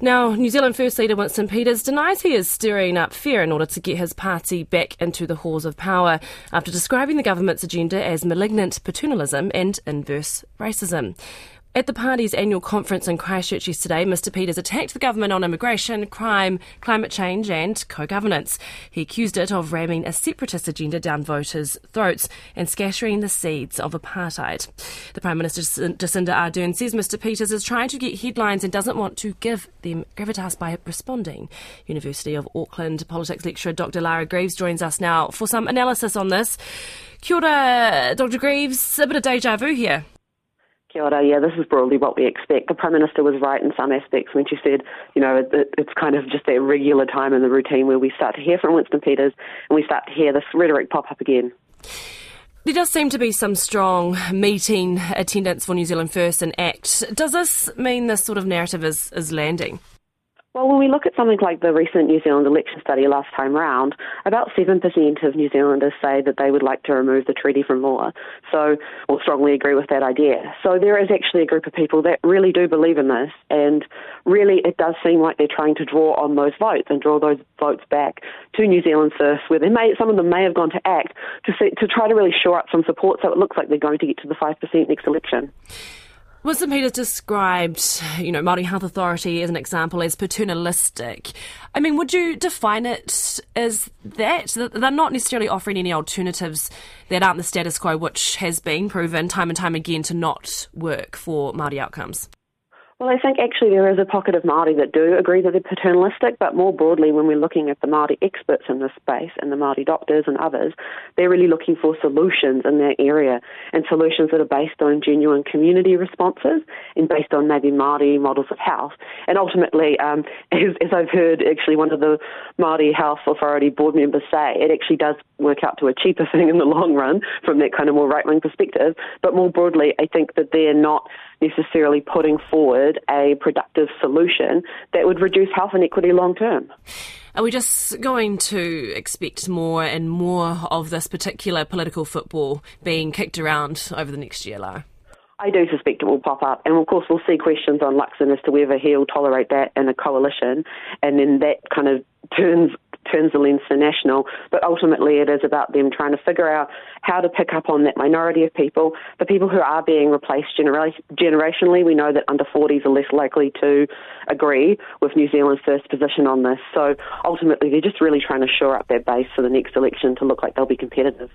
Now, New Zealand First leader Winston Peters denies he is stirring up fear in order to get his party back into the halls of power after describing the government's agenda as malignant paternalism and inverse racism. At the party's annual conference in Christchurch yesterday, Mr. Peters attacked the government on immigration, crime, climate change, and co governance. He accused it of ramming a separatist agenda down voters' throats and scattering the seeds of apartheid. The Prime Minister, Jacinda Ardern, says Mr. Peters is trying to get headlines and doesn't want to give them gravitas by responding. University of Auckland politics lecturer Dr. Lara Greaves joins us now for some analysis on this. Kia ora, Dr. Greaves. A bit of deja vu here. Kia ora. Yeah, this is broadly what we expect. The Prime Minister was right in some aspects when she said, you know, it, it's kind of just that regular time in the routine where we start to hear from Winston Peters and we start to hear this rhetoric pop up again. There does seem to be some strong meeting attendance for New Zealand First and ACT. Does this mean this sort of narrative is, is landing? Well, when we look at something like the recent New Zealand election study last time round, about 7% of New Zealanders say that they would like to remove the treaty from law, so, or strongly agree with that idea. So there is actually a group of people that really do believe in this, and really it does seem like they're trying to draw on those votes and draw those votes back to New Zealand First, where they may, some of them may have gone to ACT to, see, to try to really shore up some support so it looks like they're going to get to the 5% next election. Winston Peters described, you know, Māori Health Authority as an example as paternalistic. I mean, would you define it as that? They're not necessarily offering any alternatives that aren't the status quo, which has been proven time and time again to not work for Māori outcomes. Well, I think actually there is a pocket of Māori that do agree that they're paternalistic, but more broadly, when we're looking at the Māori experts in this space and the Māori doctors and others, they're really looking for solutions in that area and solutions that are based on genuine community responses and based on maybe Māori models of health. And ultimately, um, as, as I've heard actually one of the Māori Health Authority board members say, it actually does work out to a cheaper thing in the long run from that kind of more right wing perspective. But more broadly, I think that they're not necessarily putting forward a productive solution that would reduce health inequity long term. Are we just going to expect more and more of this particular political football being kicked around over the next year, Lara? I do suspect it will pop up, and of course we'll see questions on Luxon as to whether he'll tolerate that in a coalition, and then that kind of turns turns the lens to national, but ultimately it is about them trying to figure out how to pick up on that minority of people, the people who are being replaced genera- generationally. We know that under 40s are less likely to agree with New Zealand's first position on this. So ultimately, they're just really trying to shore up their base for the next election to look like they'll be competitive.